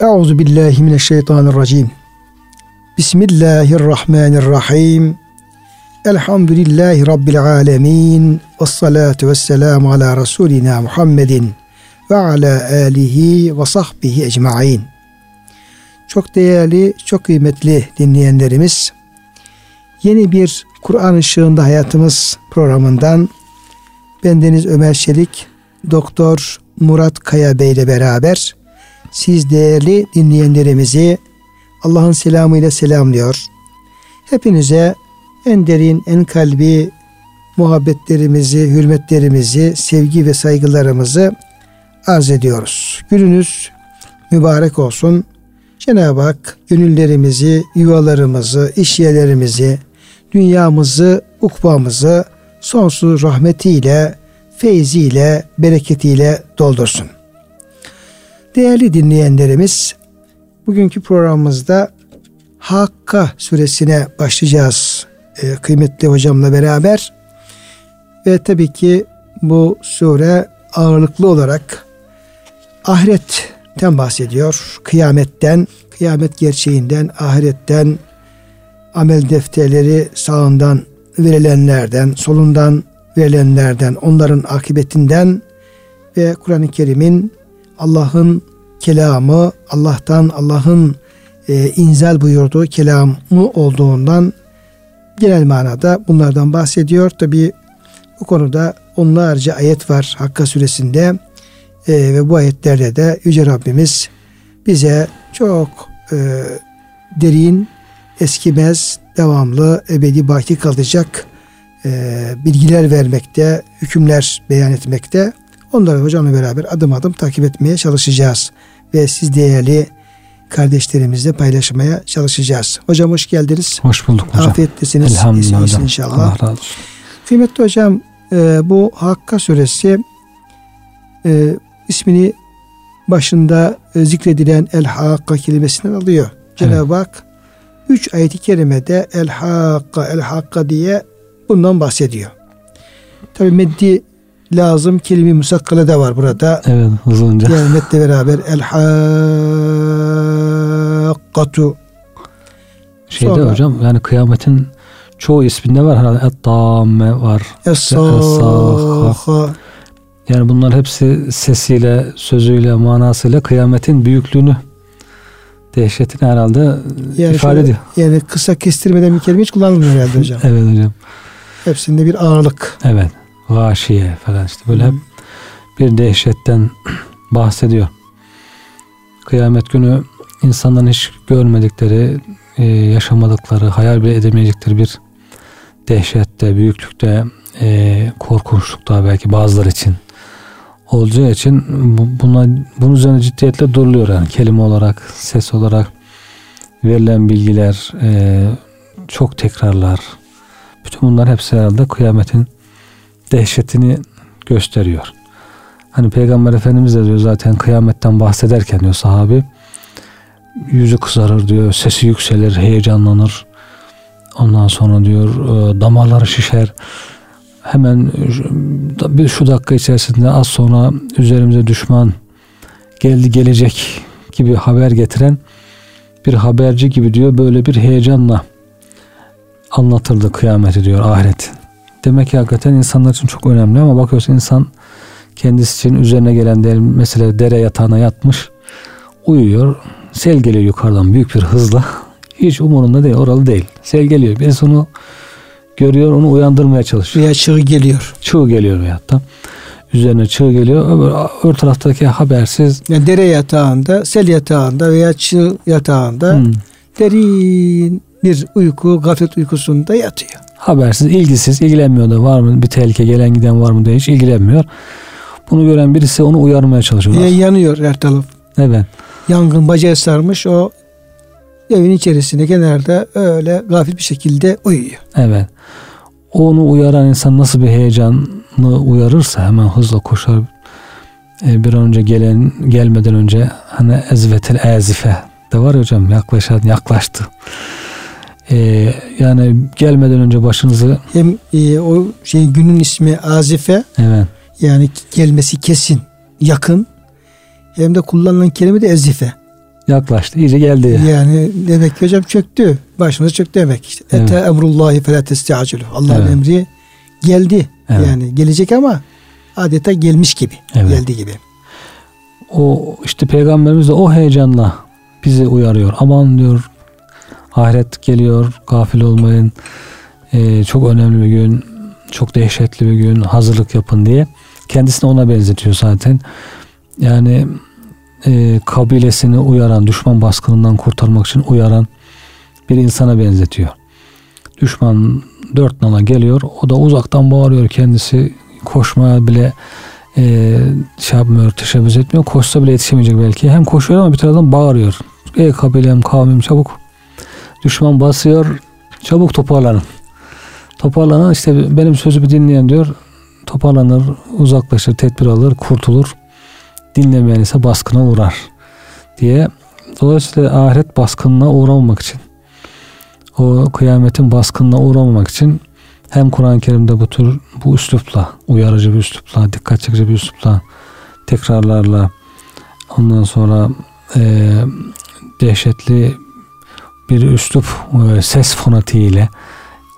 Euzu billahi mineşşeytanirracim. Bismillahirrahmanirrahim. Elhamdülillahi Rabbil alemin. Ve salatu ve selamu ala Resulina Muhammedin ve ala alihi ve sahbihi ecmain. Çok değerli, çok kıymetli dinleyenlerimiz, yeni bir Kur'an ışığında hayatımız programından bendeniz Ömer Çelik, Doktor Murat Kaya Bey ile beraber siz değerli dinleyenlerimizi Allah'ın selamıyla selamlıyor. Hepinize en derin, en kalbi muhabbetlerimizi, hürmetlerimizi, sevgi ve saygılarımızı arz ediyoruz. Gününüz mübarek olsun. Cenab-ı Hak gönüllerimizi, yuvalarımızı, iş yerlerimizi, dünyamızı, ukbamızı sonsuz rahmetiyle, feyziyle, bereketiyle doldursun. Değerli dinleyenlerimiz, bugünkü programımızda Hakka suresine başlayacağız e, kıymetli hocamla beraber. Ve tabii ki bu sure ağırlıklı olarak ahiretten bahsediyor. Kıyametten, kıyamet gerçeğinden, ahiretten, amel defterleri sağından verilenlerden, solundan verilenlerden, onların akıbetinden ve Kur'an-ı Kerim'in Allah'ın kelamı, Allah'tan Allah'ın e, inzal buyurduğu kelamı olduğundan genel manada bunlardan bahsediyor. Tabi bu konuda onlarca ayet var Hakka suresinde e, ve bu ayetlerde de Yüce Rabbimiz bize çok e, derin, eskimez, devamlı, ebedi baki kalacak e, bilgiler vermekte, hükümler beyan etmekte. Onları hocamla beraber adım adım takip etmeye çalışacağız. Ve siz değerli kardeşlerimizle paylaşmaya çalışacağız. Hocam hoş geldiniz. Hoş bulduk hocam. Afiyettesiniz. Elhamdülillah hocam. inşallah. Allah razı olsun. Kıymetli hocam e, bu Hakka suresi e, ismini başında e, zikredilen El Hakka kelimesinden alıyor. Cenab-ı Hak üç ayeti kerimede El Hakka El Hakka diye bundan bahsediyor. Tabi meddi lazım kelime musakkale de var burada. Evet hızlıca. Yani metle beraber El Hakkatu Şeyde Sonra- hocam yani kıyametin çoğu isminde var herhalde. Et-Tamme var. Es-Sâha Yani bunlar hepsi sesiyle, sözüyle, manasıyla kıyametin büyüklüğünü, dehşetini herhalde yani, ifade şöyle- ediyor. yani kısa kestirmeden bir kelime hiç kullanılmıyor herhalde hocam. Evet hocam. Hepsinde bir ağırlık. Evet. Gâşiye falan işte böyle hep bir dehşetten bahsediyor. Kıyamet günü insanların hiç görmedikleri, e, yaşamadıkları, hayal bile edemeyecekleri bir dehşette, büyüklükte, e, korkunçlukta belki bazıları için olacağı için bu- buna bunun üzerine ciddiyetle duruluyor yani kelime olarak, ses olarak verilen bilgiler, e, çok tekrarlar. Bütün bunlar hepsi herhalde kıyametin dehşetini gösteriyor. Hani Peygamber Efendimiz de diyor zaten kıyametten bahsederken diyor sahabi yüzü kızarır diyor, sesi yükselir, heyecanlanır. Ondan sonra diyor e, damarları şişer. Hemen bir şu dakika içerisinde az sonra üzerimize düşman geldi gelecek gibi haber getiren bir haberci gibi diyor böyle bir heyecanla anlatırdı kıyameti diyor ahiret. Demek ki hakikaten insanlar için çok önemli ama bakıyorsun insan kendisi için üzerine gelen değil, mesela dere yatağına yatmış uyuyor. Sel geliyor yukarıdan büyük bir hızla. Hiç umurunda değil, oralı değil. Sel geliyor. Birisi onu görüyor, onu uyandırmaya çalışıyor. Veya çığ geliyor. Çığ geliyor veyahut da. Üzerine çığ geliyor. Öbür, öbür taraftaki habersiz Yani dere yatağında, sel yatağında veya çığ yatağında hmm, derin bir uyku, gaflet uykusunda yatıyor. Habersiz, ilgisiz, ilgilenmiyor da var mı bir tehlike gelen giden var mı diye hiç ilgilenmiyor. Bunu gören birisi onu uyarmaya çalışıyor. Veya yanıyor her taraf. Evet. Yangın bacağı sarmış o evin içerisinde kenarda öyle gafil bir şekilde uyuyor. Evet. Onu uyaran insan nasıl bir heyecanlı uyarırsa hemen hızla koşar. E, bir an önce gelen gelmeden önce hani ezvetel ezife de var ya hocam yaklaşan yaklaştı. E, yani gelmeden önce başınızı Hem e, o şey günün ismi Azife evet yani gelmesi kesin, yakın. Hem de kullanılan kelime de ezife. Yaklaştı. iyice geldi. Yani demek ki hocam çöktü. Başımıza çöktü demek. İşte. Evet. Ete emrullahi felâ testiacülü. Allah'ın evet. emri geldi. Evet. Yani gelecek ama adeta gelmiş gibi. Evet. Geldi gibi. O işte peygamberimiz de o heyecanla bizi uyarıyor. Aman diyor ahiret geliyor gafil olmayın. Ee, çok önemli bir gün. Çok dehşetli bir gün. Hazırlık yapın diye. Kendisini ona benzetiyor zaten. Yani e, kabilesini uyaran, düşman baskınından kurtarmak için uyaran bir insana benzetiyor. Düşman dört nala geliyor. O da uzaktan bağırıyor kendisi. Koşmaya bile e, şey yapmıyor, teşebbüs etmiyor. Koşsa bile yetişemeyecek belki. Hem koşuyor ama bir taraftan bağırıyor. Ey kabilem, kavmim çabuk. Düşman basıyor. Çabuk toparlanın. Toparlanan işte benim sözümü dinleyen diyor. Toparlanır, uzaklaşır, tedbir alır, kurtulur. Dinlemeyen ise baskına uğrar diye. Dolayısıyla ahiret baskınına uğramamak için o kıyametin baskınına uğramamak için hem Kur'an-ı Kerim'de bu tür bu üslupla, uyarıcı bir üslupla, dikkat çekici bir üslupla, tekrarlarla ondan sonra e, dehşetli bir üslup e, ses fonatiğiyle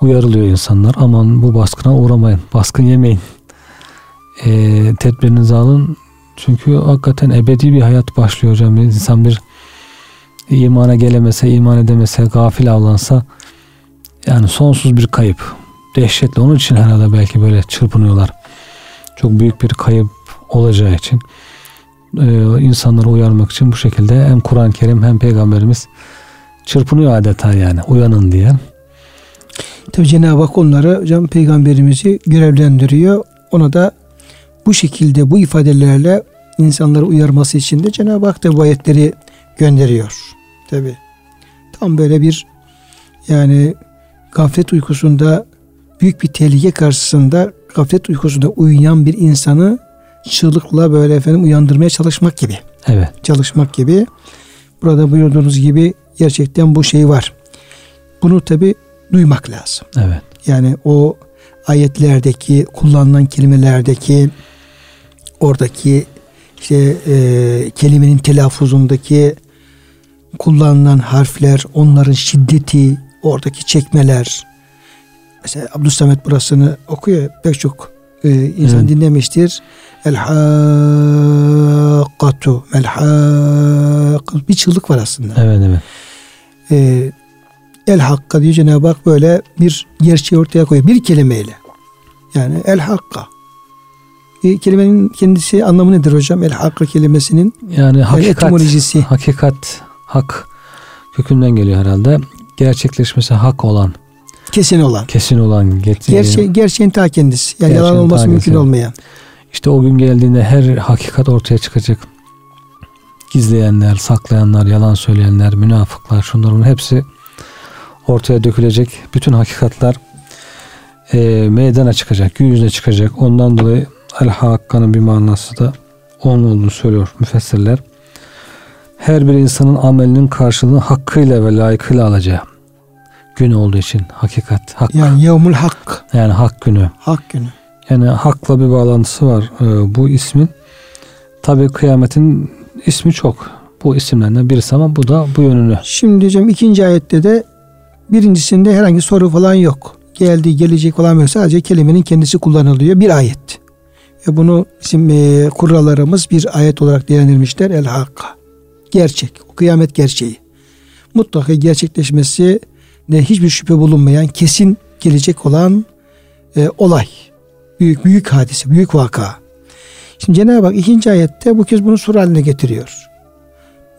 uyarılıyor insanlar. Aman bu baskına uğramayın, baskın yemeyin. E, tedbirinizi alın. Çünkü hakikaten ebedi bir hayat başlıyor hocam. İnsan bir imana gelemese, iman edemese, gafil avlansa yani sonsuz bir kayıp. Dehşetli. Onun için herhalde belki böyle çırpınıyorlar. Çok büyük bir kayıp olacağı için e, insanları uyarmak için bu şekilde hem Kur'an-ı Kerim hem Peygamberimiz çırpınıyor adeta yani uyanın diye. Tabi Cenab-ı Hak onları hocam peygamberimizi görevlendiriyor. Ona da bu şekilde bu ifadelerle insanları uyarması için de Cenab-ı Hak da bu ayetleri gönderiyor. Tabi. Tam böyle bir yani gaflet uykusunda büyük bir tehlike karşısında gaflet uykusunda uyuyan bir insanı çığlıkla böyle efendim uyandırmaya çalışmak gibi. Evet. Çalışmak gibi. Burada buyurduğunuz gibi gerçekten bu şey var. Bunu tabi duymak lazım. Evet. Yani o ayetlerdeki kullanılan kelimelerdeki oradaki işte e, kelimenin telaffuzundaki kullanılan harfler, onların şiddeti, oradaki çekmeler. Mesela Abdüsamet burasını okuyor. Pek çok e, insan evet. dinlemiştir. El hakkatu el bir çığlık var aslında. Evet evet. E, el hakka diye Cenab-ı Hak böyle bir gerçeği ortaya koyuyor. Bir kelimeyle. Yani el hakka. E, kelimenin kendisi anlamı nedir hocam? El hakka kelimesinin yani hakikat, etimolojisi. Hakikat, hak kökünden geliyor herhalde. Gerçekleşmesi hak olan. Kesin olan. Kesin olan. Gerçe, gerçeğin ta kendisi. Yani gerçeğin yalan olması mümkün olmayan. İşte o gün geldiğinde her hakikat ortaya çıkacak. Gizleyenler, saklayanlar, yalan söyleyenler, münafıklar, şunların hepsi ortaya dökülecek. Bütün hakikatler e, meydana çıkacak, gün yüzüne çıkacak. Ondan dolayı el hakkanın bir manası da onun olduğunu söylüyor müfessirler. Her bir insanın amelinin karşılığını hakkıyla ve layıkıyla alacağı gün olduğu için hakikat hak. Yani yevmul hak. Yani hak günü. Hak günü. Yani hakla bir bağlantısı var e, bu ismin. Tabi kıyametin ismi çok. Bu isimlerden birisi ama bu da bu yönünü. Şimdi hocam ikinci ayette de birincisinde herhangi soru falan yok. Geldi gelecek falan yok. Sadece kelimenin kendisi kullanılıyor. Bir ayet. Ve bunu bizim e, kurallarımız bir ayet olarak değerlendirmişler. El Hakka. Gerçek. O kıyamet gerçeği. Mutlaka gerçekleşmesi de hiçbir şüphe bulunmayan kesin gelecek olan e, olay. Büyük büyük hadise, büyük vaka. Şimdi Cenab-ı Hak ikinci ayette bu kez bunu soru haline getiriyor.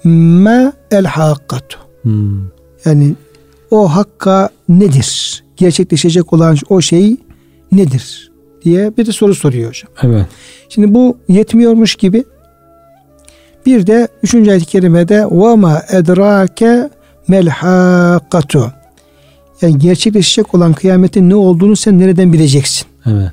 Ma el hakkatu. Hmm. Yani o hakka nedir? Gerçekleşecek olan o şey nedir? diye bir de soru soruyor hocam. Evet. Şimdi bu yetmiyormuş gibi bir de üçüncü ayet-i kerimede ve ma edrake melhakatu. Yani gerçekleşecek olan kıyametin ne olduğunu sen nereden bileceksin? Evet.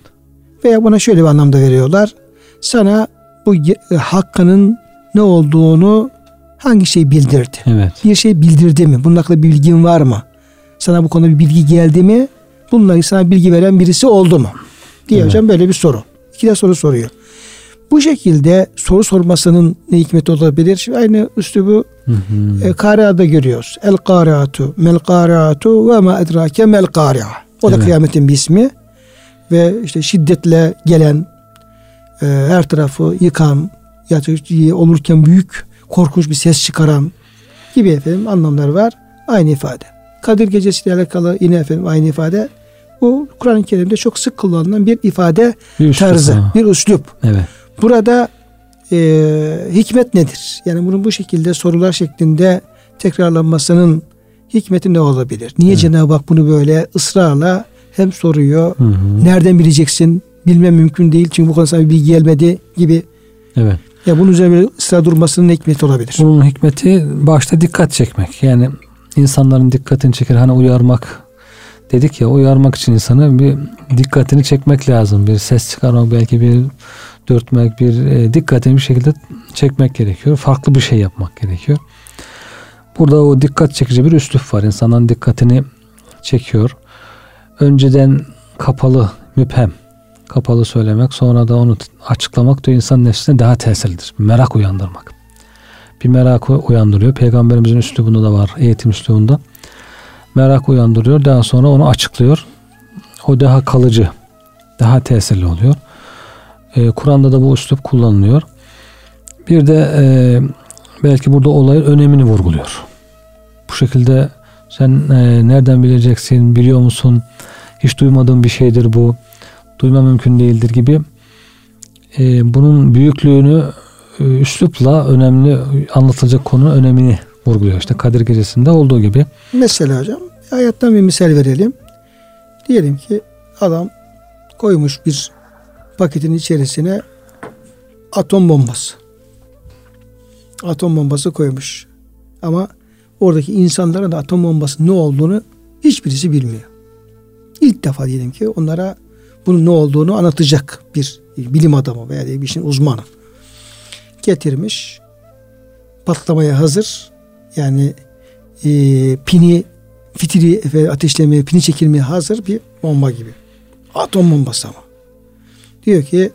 Veya buna şöyle bir anlamda veriyorlar. Sana bu e, hakkının ne olduğunu hangi şey bildirdi? Evet. Bir şey bildirdi mi? Bunun hakkında bir bilgin var mı? Sana bu konuda bir bilgi geldi mi? Bununla sana bilgi veren birisi oldu mu? Diye evet. hocam böyle bir soru. İki de soru soruyor. Bu şekilde soru sormasının ne hikmeti olabilir? Şimdi aynı üslubu Hı hı. e, Karia'da görüyoruz. El Kari'atu, Mel Kari'atu ve ma edrake mel Kari'a. O da Evet. kıyametin bir ismi. Ve işte şiddetle gelen, e, her tarafı yıkan, ya olurken büyük, korkunç bir ses çıkaran gibi efendim anlamlar var. Aynı ifade. Kadir Gecesi ile alakalı yine efendim aynı ifade. Bu Kur'an-ı Kerim'de çok sık kullanılan bir ifade Bir üslup tarzı, ama. bir üslup. Evet. Burada e, hikmet nedir? Yani bunun bu şekilde sorular şeklinde tekrarlanmasının hikmeti ne olabilir? Niye Evet. Cenab-ı Hak bunu böyle ısrarla hem soruyor, Hı hı. nereden bileceksin? Bilmem mümkün değil çünkü bu konuda sana bilgi gelmedi gibi. Evet. Ya bunun üzerine ısrar durmasının hikmeti olabilir. Bunun hikmeti başta dikkat çekmek. Yani insanların dikkatini çeker. Hani uyarmak dedik ya uyarmak için insanı bir dikkatini çekmek lazım. Bir ses çıkarmak belki bir dörtmek bir e, dikkatini bir şekilde çekmek gerekiyor. Farklı bir şey yapmak gerekiyor. Burada o dikkat çekici bir üslup var. İnsanların dikkatini çekiyor. Önceden kapalı, müphem, kapalı söylemek sonra da onu açıklamak diyor insan nefsine daha tesirlidir. Merak uyandırmak. Bir merak uyandırıyor. Peygamberimizin üslubunda da var. Eğitim üslubunda. Merak uyandırıyor. Daha sonra onu açıklıyor. O daha kalıcı, daha tesirli oluyor. Ee, Kur'an'da da bu üslup kullanılıyor. Bir de e, belki burada olayın önemini vurguluyor. Bu şekilde sen e, nereden bileceksin, biliyor musun? Hiç duymadığın bir şeydir bu. Duyma mümkün değildir gibi. E, bunun büyüklüğünü e, üslupla önemli anlatılacak konunun önemini vurguluyor. İşte Kadir Gecesi'nde olduğu gibi. Mesela hocam hayattan bir misal verelim. Diyelim ki adam koymuş bir paketin içerisine atom bombası. Atom bombası koymuş. Ama oradaki insanların da atom bombası ne olduğunu hiçbirisi bilmiyor. İlk defa diyelim ki onlara bunun ne olduğunu anlatacak bir bilim adamı veya bir işin uzmanı. Getirmiş patlamaya hazır yani e, pini fitili ateşlemeye, pini çekilmeye hazır bir bomba gibi. Atom bombası ama. Diyor ki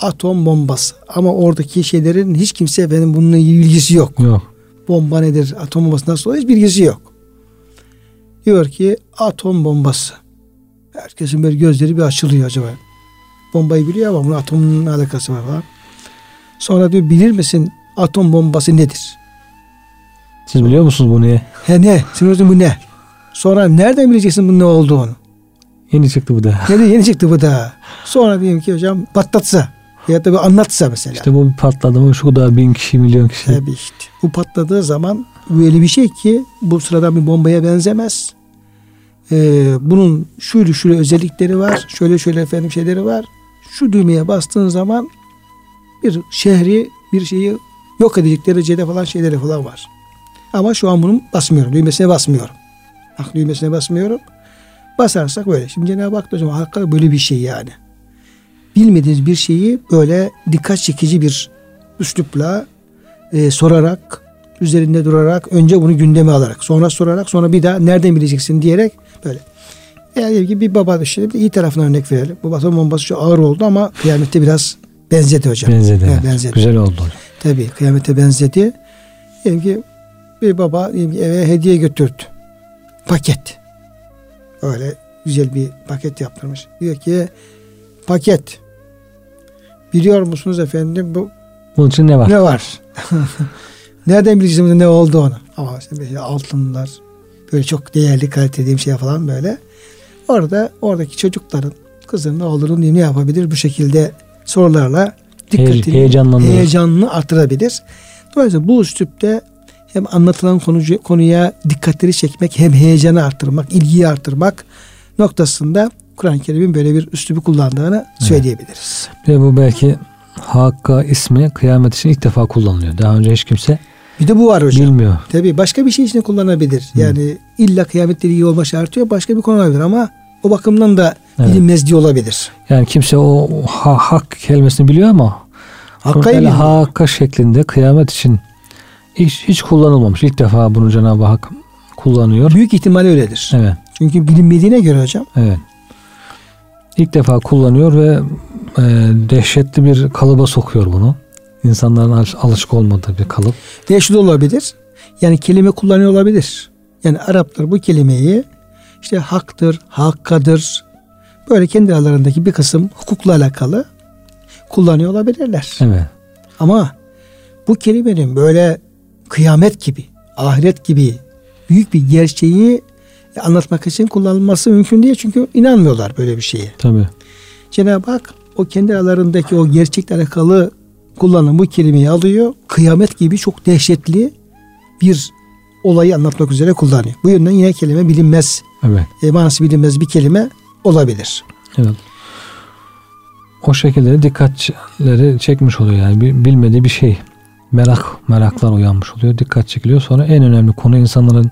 atom bombası ama oradaki şeylerin hiç kimse benim bununla bilgisi yok. Yok. Bomba nedir, atom bombası nasıl olur hiç bilgisi yok. Diyor ki atom bombası. Herkesin böyle gözleri bir açılıyor acaba. Bombayı biliyor ama bunun atomun ne alakası var falan. Sonra diyor bilir misin atom bombası nedir? Siz biliyor musunuz bu niye? He ne? Sinirozun bu ne? Sonra nereden bileceksin bunun ne olduğunu? Yeni çıktı bu da. Ne yeni çıktı bu da. Sonra diyelim ki hocam patlatsa ya da bir anlatsa mesela. İşte bu bir patladı mı şu kadar bin kişi milyon kişi. Tabii işte. Bu patladığı zaman böyle bir şey ki bu sıradan bir bombaya benzemez. Ee, bunun şöyle şöyle özellikleri var. Şöyle şöyle efendim şeyleri var. Şu düğmeye bastığın zaman bir şehri bir şeyi yok edecek derecede falan şeyleri falan var. Ama şu an bunun basmıyorum. Düğmesine basmıyorum. Bak düğmesine basmıyorum. Basarsak böyle. Şimdi Cenab-ı Hak da hakikaten böyle bir şey yani. Bilmediğiniz bir şeyi böyle dikkat çekici bir üslupla e, sorarak, üzerinde durarak, önce bunu gündeme alarak, sonra sorarak, sonra bir daha nereden bileceksin diyerek böyle. Yani ki bir baba düşünelim, iyi tarafına örnek verelim. Bu atom bombası şu ağır oldu ama kıyamette biraz benzedi hocam. Benzedi. Evet, benzedi. Güzel oldu. Tabii kıyamete benzedi. Diyelim ki bir baba diyelim ki eve hediye götürdü. Paket. Öyle güzel bir paket yaptırmış. Diyor ki paket. Biliyor musunuz efendim bu Bunun için ne var? ne var? Nereden bileceğim ne olduğunu? Ama işte böyle altınlar böyle çok değerli kaliteli bir şey falan böyle. Orada oradaki çocukların kızın ne olduğunu ne yapabilir bu şekilde sorularla dikkatini heyecanlandırır. heyecanını artırabilir. Dolayısıyla bu üslupte hem anlatılan konu, konuya dikkatleri çekmek hem heyecanı artırmak, ilgiyi artırmak noktasında Kur'an-ı Kerim'in böyle bir üslubu kullandığını söyleyebiliriz. Ve bu belki Hakka ismi kıyamet için ilk defa kullanılıyor. Daha önce hiç kimse Bir de bu var hocam. bilmiyor. Tabii başka bir şey için kullanabilir. Yani illa kıyametle ilgili olma şartı yok. Başka bir konu olabilir ama o bakımdan da Evet. bilinmezliği olabilir. Yani kimse o ha- hak kelimesini biliyor ama Hakkayı bilmiyor. hakka şeklinde kıyamet için hiç, hiç kullanılmamış. İlk defa bunu Cenab-ı Hak kullanıyor. Büyük ihtimal öyledir. Evet, Çünkü bilinmediğine göre hocam evet. İlk defa kullanıyor ve e, dehşetli bir kalıba sokuyor bunu. İnsanların alış- alışık olmadığı bir kalıp. Değişik olabilir. Yani kelime kullanıyor olabilir. Yani Araplar bu kelimeyi işte haktır, hakkadır böyle kendi aralarındaki bir kısım hukukla alakalı kullanıyor olabilirler. Evet. Ama bu kelimenin böyle kıyamet gibi, ahiret gibi büyük bir gerçeği anlatmak için kullanılması mümkün değil. Çünkü inanmıyorlar böyle bir şeye. Tabii. Cenab-ı Hak o kendi aralarındaki o gerçekle alakalı kullanılan bu kelimeyi alıyor. Kıyamet gibi çok dehşetli bir olayı anlatmak üzere kullanıyor. Bu yönden yine kelime bilinmez, Evet. e, manası bilinmez bir kelime olabilir. Evet. O şekilde dikkatleri çekmiş oluyor yani Bil- bilmediği bir şey. Merak, meraklar uyanmış oluyor. Dikkat çekiliyor. Sonra en önemli konu insanların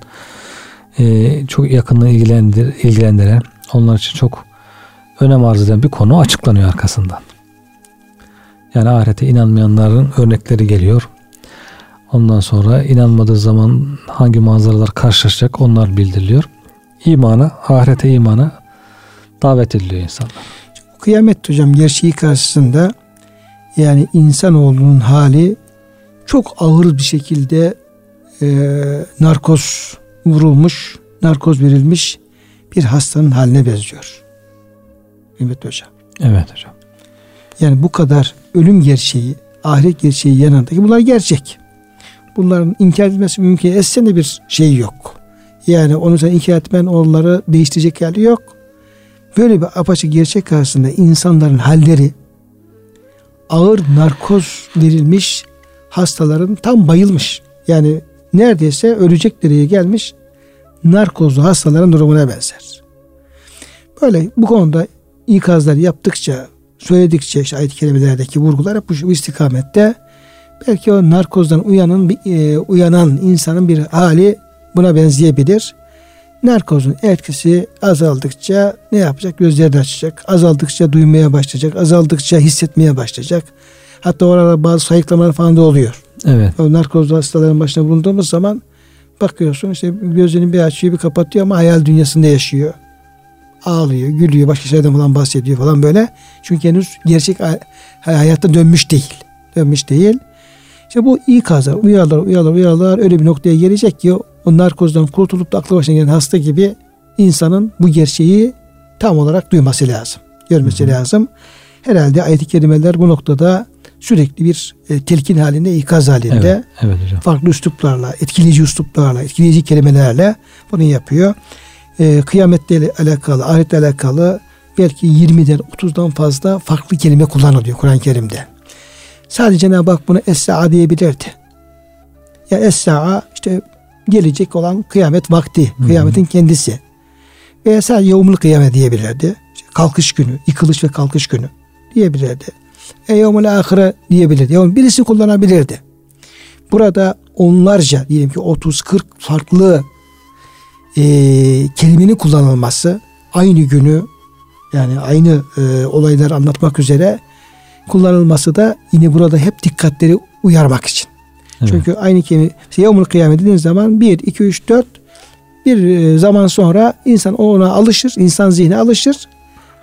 e, çok yakından ilgilendir, ilgilendiren, onlar için çok önem arz eden bir konu açıklanıyor arkasından. Yani ahirete inanmayanların örnekleri geliyor. Ondan sonra inanmadığı zaman hangi manzaralar karşılaşacak onlar bildiriliyor. İmana, ahirete imana davet ediliyor insanlar. Kıyamet hocam gerçeği karşısında yani insanoğlunun hali çok ağır bir şekilde e, narkoz vurulmuş, narkoz verilmiş bir hastanın haline benziyor. Mehmet Hocam. Evet hocam. Yani bu kadar ölüm gerçeği, ahiret gerçeği yanındaki bunlar gerçek. Bunların inkar edilmesi mümkün. Esene bir şey yok. Yani onu sen inkar etmen onları değiştirecek hali yok. Böyle bir apaçık gerçek karşısında insanların halleri ağır narkoz verilmiş hastaların tam bayılmış. Yani neredeyse ölecek dereye gelmiş narkozlu hastaların durumuna benzer. Böyle bu konuda ikazlar yaptıkça, söyledikçe işte ayet-i kerimelerdeki vurgular hep bu, bu istikamette belki o narkozdan uyanın e, uyanan insanın bir hali buna benzeyebilir. Narkozun etkisi azaldıkça ne yapacak? Gözleri de açacak. Azaldıkça duymaya başlayacak. Azaldıkça hissetmeye başlayacak. Hatta orada bazı sayıklamalar falan da oluyor. Evet. O narkozlu hastaların başına bulunduğumuz zaman bakıyorsun işte gözünü bir açıyor bir kapatıyor ama hayal dünyasında yaşıyor. Ağlıyor, gülüyor, başka şeylerden falan bahsediyor falan böyle. Çünkü henüz gerçek hay- hayatta dönmüş değil. Dönmüş değil. İşte bu iyi kazar, uyarlar, uyarlar, uyarlar öyle bir noktaya gelecek ki o narkozdan kurtulup da aklı başına gelen hasta gibi insanın bu gerçeği tam olarak duyması lazım. Görmesi lazım. Herhalde ayet-i kerimeler bu noktada sürekli bir e, telkin halinde, ikaz halinde Evet, evet hocam. farklı üsluplarla, etkileyici üsluplarla, etkileyici kelimelerle bunu yapıyor. Ee, kıyametle alakalı, ahiretle alakalı belki 20'den 30'dan fazla farklı kelime kullanılıyor Kur'an-ı Kerim'de. Sadece Cenab-ı Hak bunu Es-Sa'a diyebilirdi. Ya Es-Sa'a işte gelecek olan kıyamet vakti, kıyametin kendisi. Veya sadece yevmul kıyamet diyebilirdi. İşte kalkış günü, yıkılış ve kalkış günü diyebilirdi. E yevmul ahire diyebilirdi. Yani birisi kullanabilirdi. Burada onlarca diyelim ki 30-40 farklı e, kelimenin kullanılması aynı günü yani aynı e, olayları anlatmak üzere kullanılması da yine burada hep dikkatleri uyarmak için. Evet. Çünkü aynı kelime yevmul kıyamet dediğiniz zaman 1, 2, 3, 4 bir e, zaman sonra insan ona alışır, insan zihni alışır.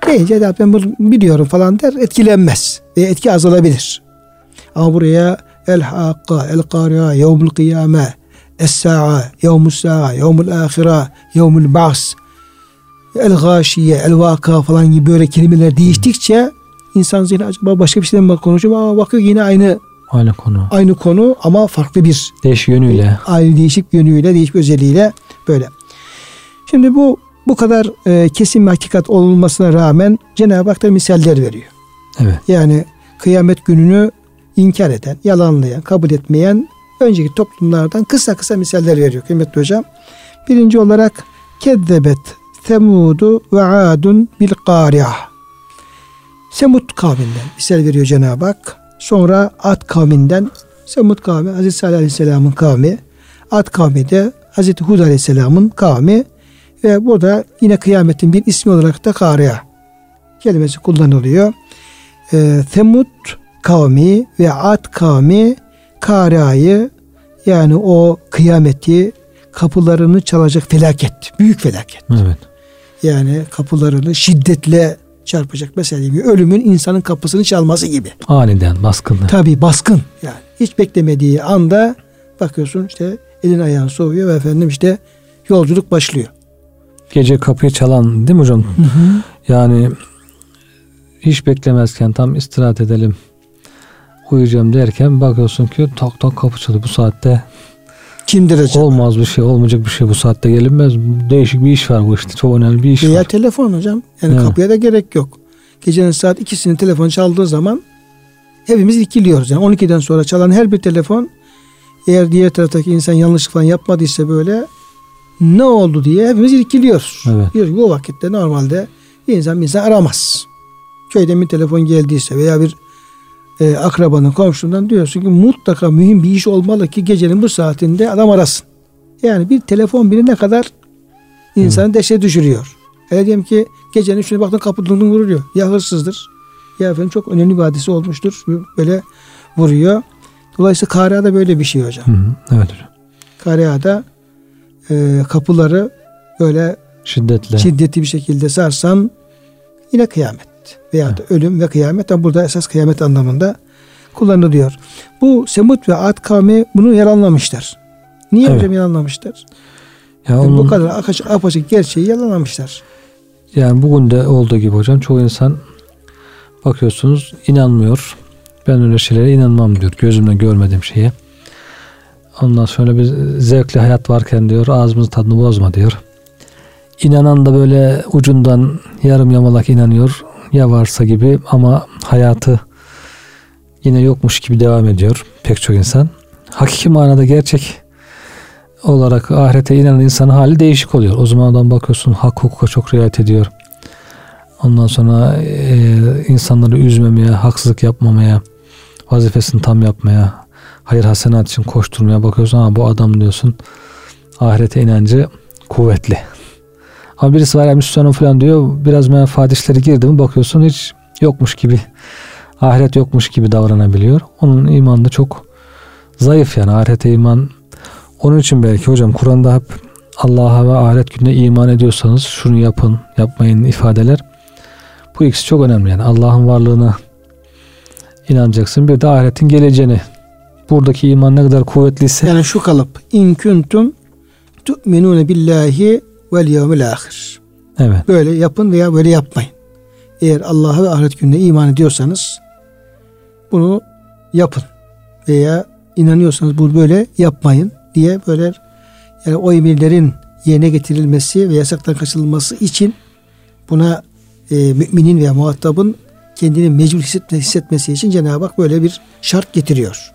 Deyince "Ya ben bunu biliyorum falan der, etkilenmez ve etki azalabilir. Ama buraya el hakka, el kariya, yevmul kıyame, es sa'a, yevmus sa'a, yevmul ahira, yevmul ba's, el gâşiye, el vaka falan gibi böyle kelimeler değiştikçe insan zihni acaba başka bir şeyden mi konuşuyor ama bakıyor yine aynı Aynı konu. aynı konu ama farklı bir Değiş yönüyle. aynı değişik yönüyle, değişik özelliğiyle böyle. Şimdi bu bu kadar e, kesin bir hakikat olmasına rağmen Cenab-ı Hak da misaller veriyor. Evet. Yani kıyamet gününü inkar eden, yalanlayan, kabul etmeyen önceki toplumlardan kısa kısa misaller veriyor kıymetli hocam. Birinci olarak kezzebet Semudu ve Adun bil Kariah. Semud kavminden misal veriyor Cenab-ı Hak. Sonra Ad kavminden Semud kavmi Hazreti Salih Aleyhisselam'ın kavmi. Ad kavmi de Hazreti Hud Aleyhisselam'ın kavmi. Ve burada yine kıyametin bir ismi olarak da Kariah kelimesi kullanılıyor. Ee, Semud kavmi ve Ad kavmi Kariah'yı yani o kıyameti kapılarını çalacak felaket. Büyük felaket. Evet. Yani kapılarını şiddetle çarpacak mesela. Ölümün insanın kapısını çalması gibi. Aniden baskınlı. Tabii baskın yani. Hiç beklemediği anda bakıyorsun işte elin ayağın soğuyor ve efendim işte yolculuk başlıyor. Gece kapıyı çalan değil mi hocam? Hı hı. Yani hiç beklemezken tam istirahat edelim uyuyacağım derken bakıyorsun ki tak tak kapı çalıyor bu saatte Kimdir acaba? olmaz bir şey olmayacak bir şey bu saatte gelinmez değişik bir iş var bu işte çok önemli bir iş Veya var. telefon hocam. Yani Evet. kapıya da gerek yok. Gecenin saat ikisinin telefon çaldığı zaman hepimiz ikiliyoruz. Yani 12'den sonra çalan her bir telefon eğer diğer taraftaki insan yanlış falan yapmadıysa böyle ne oldu diye hepimiz irkiliyoruz. Evet. Diyoruz o vakitte normalde bir insan bir insan aramaz. Köyden bir telefon geldiyse veya bir e, akrabanın komşundan diyorsun ki mutlaka mühim bir iş olmalı ki gecenin bu saatinde adam arasın. Yani bir telefon biri ne kadar insanı deşe düşürüyor. Hele diyelim ki gecenin üçüne baktın kapı dındın vuruyor. Ya hırsızdır ya efendim çok önemli bir hadise olmuştur. Böyle vuruyor. Dolayısıyla Kariya da böyle bir şey hocam. Hı hı, evet hocam. Kariyada e, kapıları böyle Şiddetle. şiddetli bir şekilde sarsan yine kıyamet veya da ölüm ve kıyamet ama burada esas kıyamet anlamında kullanılıyor. Bu Semut ve Ad kavmi bunu yalanlamışlar. Niye Evet. hocam yalanlamışlar? ya Yani onun, bu kadar apaçık, apaçık gerçeği yalanlamışlar. yani bugün de olduğu gibi hocam çoğu insan bakıyorsunuz inanmıyor. Ben öyle şeylere inanmam diyor. Gözümle görmediğim şeye. Ondan sonra bir zevkli hayat varken diyor ağzımızın tadını bozma diyor. İnanan da böyle ucundan yarım yamalak inanıyor. Ya varsa gibi ama hayatı yine yokmuş gibi devam ediyor pek çok insan. Hakiki manada gerçek olarak ahirete inanan insanın hali değişik oluyor. O zamandan bakıyorsun hak hukuka çok riayet ediyor. Ondan sonra e, insanları üzmemeye, haksızlık yapmamaya, vazifesini tam yapmaya, hayır hasenat için koşturmaya bakıyorsun. Ha bu adam diyorsun ahirete inancı kuvvetli. Ama birisi var ya Müslümanım falan diyor. Biraz menfaat işleri girdi mi bakıyorsun hiç yokmuş gibi ahiret yokmuş gibi davranabiliyor. Onun imanı da çok zayıf yani ahirete iman. Onun için belki hocam Kur'an'da hep Allah'a ve ahiret gününe iman ediyorsanız şunu yapın, yapmayın ifadeler. Bu ikisi çok önemli yani Allah'ın varlığına inanacaksın. Bir de ahiretin geleceğini. Buradaki iman ne kadar kuvvetliyse Yani şu kalıp in kuntum tu'minune billahi vel yevmil ahir. evet. Böyle yapın veya böyle yapmayın. Eğer Allah'a ve ahiret gününe iman ediyorsanız bunu yapın. Veya inanıyorsanız bunu böyle yapmayın diye böyle yani o emirlerin yerine getirilmesi ve yasaktan kaçınılması için buna e, müminin veya muhatabın kendini mecbur hissetme, hissetmesi için Cenab-ı Hak böyle bir şart getiriyor.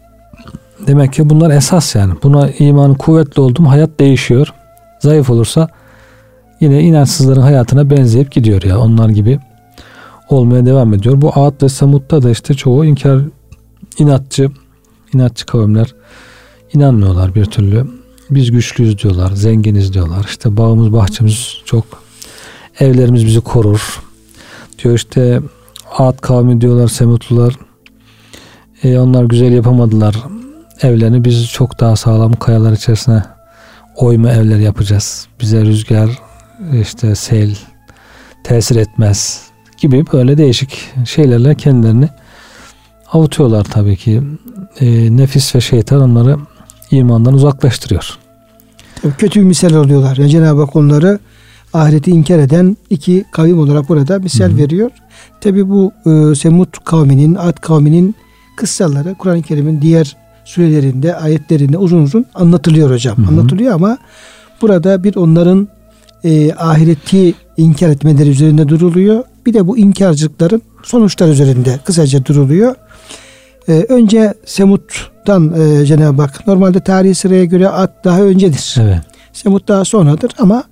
Demek ki bunlar esas yani. Buna iman kuvvetli oldu mu hayat değişiyor. Zayıf olursa yine inançsızların hayatına benzeyip gidiyor ya. Onlar gibi olmaya devam ediyor. Bu Ad ve Semud'da da işte çoğu inkar inatçı inatçı kavimler inanmıyorlar bir türlü. Biz güçlüyüz diyorlar, zenginiz diyorlar. İşte bağımız, bahçemiz çok. Evlerimiz bizi korur. Diyor işte Ad kavmi diyorlar Semutlular. E, onlar güzel yapamadılar evlerini. Biz çok daha sağlam kayalar içerisine oyma evler yapacağız. Bize rüzgar, işte sel tesir etmez gibi böyle değişik şeylerle kendilerini avutuyorlar tabii ki. E, nefis ve şeytan onları imandan uzaklaştırıyor. Tabii Kötü bir misal oluyorlar. Yani Cenab-ı Hak onları ahireti inkar eden iki kavim olarak burada misal Hı hı. veriyor. Tabi bu e, Semut kavminin, Ad kavminin kıssaları Kur'an-ı Kerim'in diğer surelerinde, ayetlerinde uzun uzun anlatılıyor hocam. Hı hı. Anlatılıyor ama burada bir onların e, ahireti inkar etmeleri üzerinde duruluyor. Bir de bu inkarcılıkların sonuçlar üzerinde kısaca duruluyor. E, önce Semut'tan e, Cenab-ı Hak normalde tarihi sıraya göre Ad daha öncedir. Evet. Semut daha sonradır ama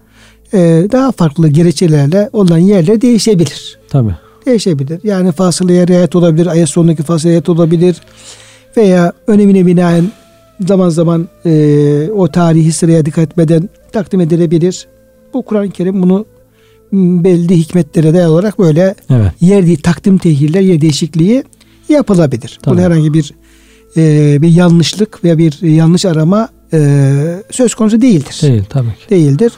e, daha farklı gerekçelerle olan yerler değişebilir. Tabii. Değişebilir. Yani fasılaya riayet olabilir, ayet sonundaki fasılaya riayet olabilir veya önemine binaen zaman zaman e, o tarihi sıraya dikkat etmeden takdim edilebilir. Bu Kur'an-ı Kerim bunu belli hikmetlere dayalı olarak böyle Evet. yer takdim tehirler, yer değişikliği yapılabilir. Tabii. Burada herhangi bir e, bir yanlışlık veya bir yanlış arama e, söz konusu değildir Değil tabii ki. değildir.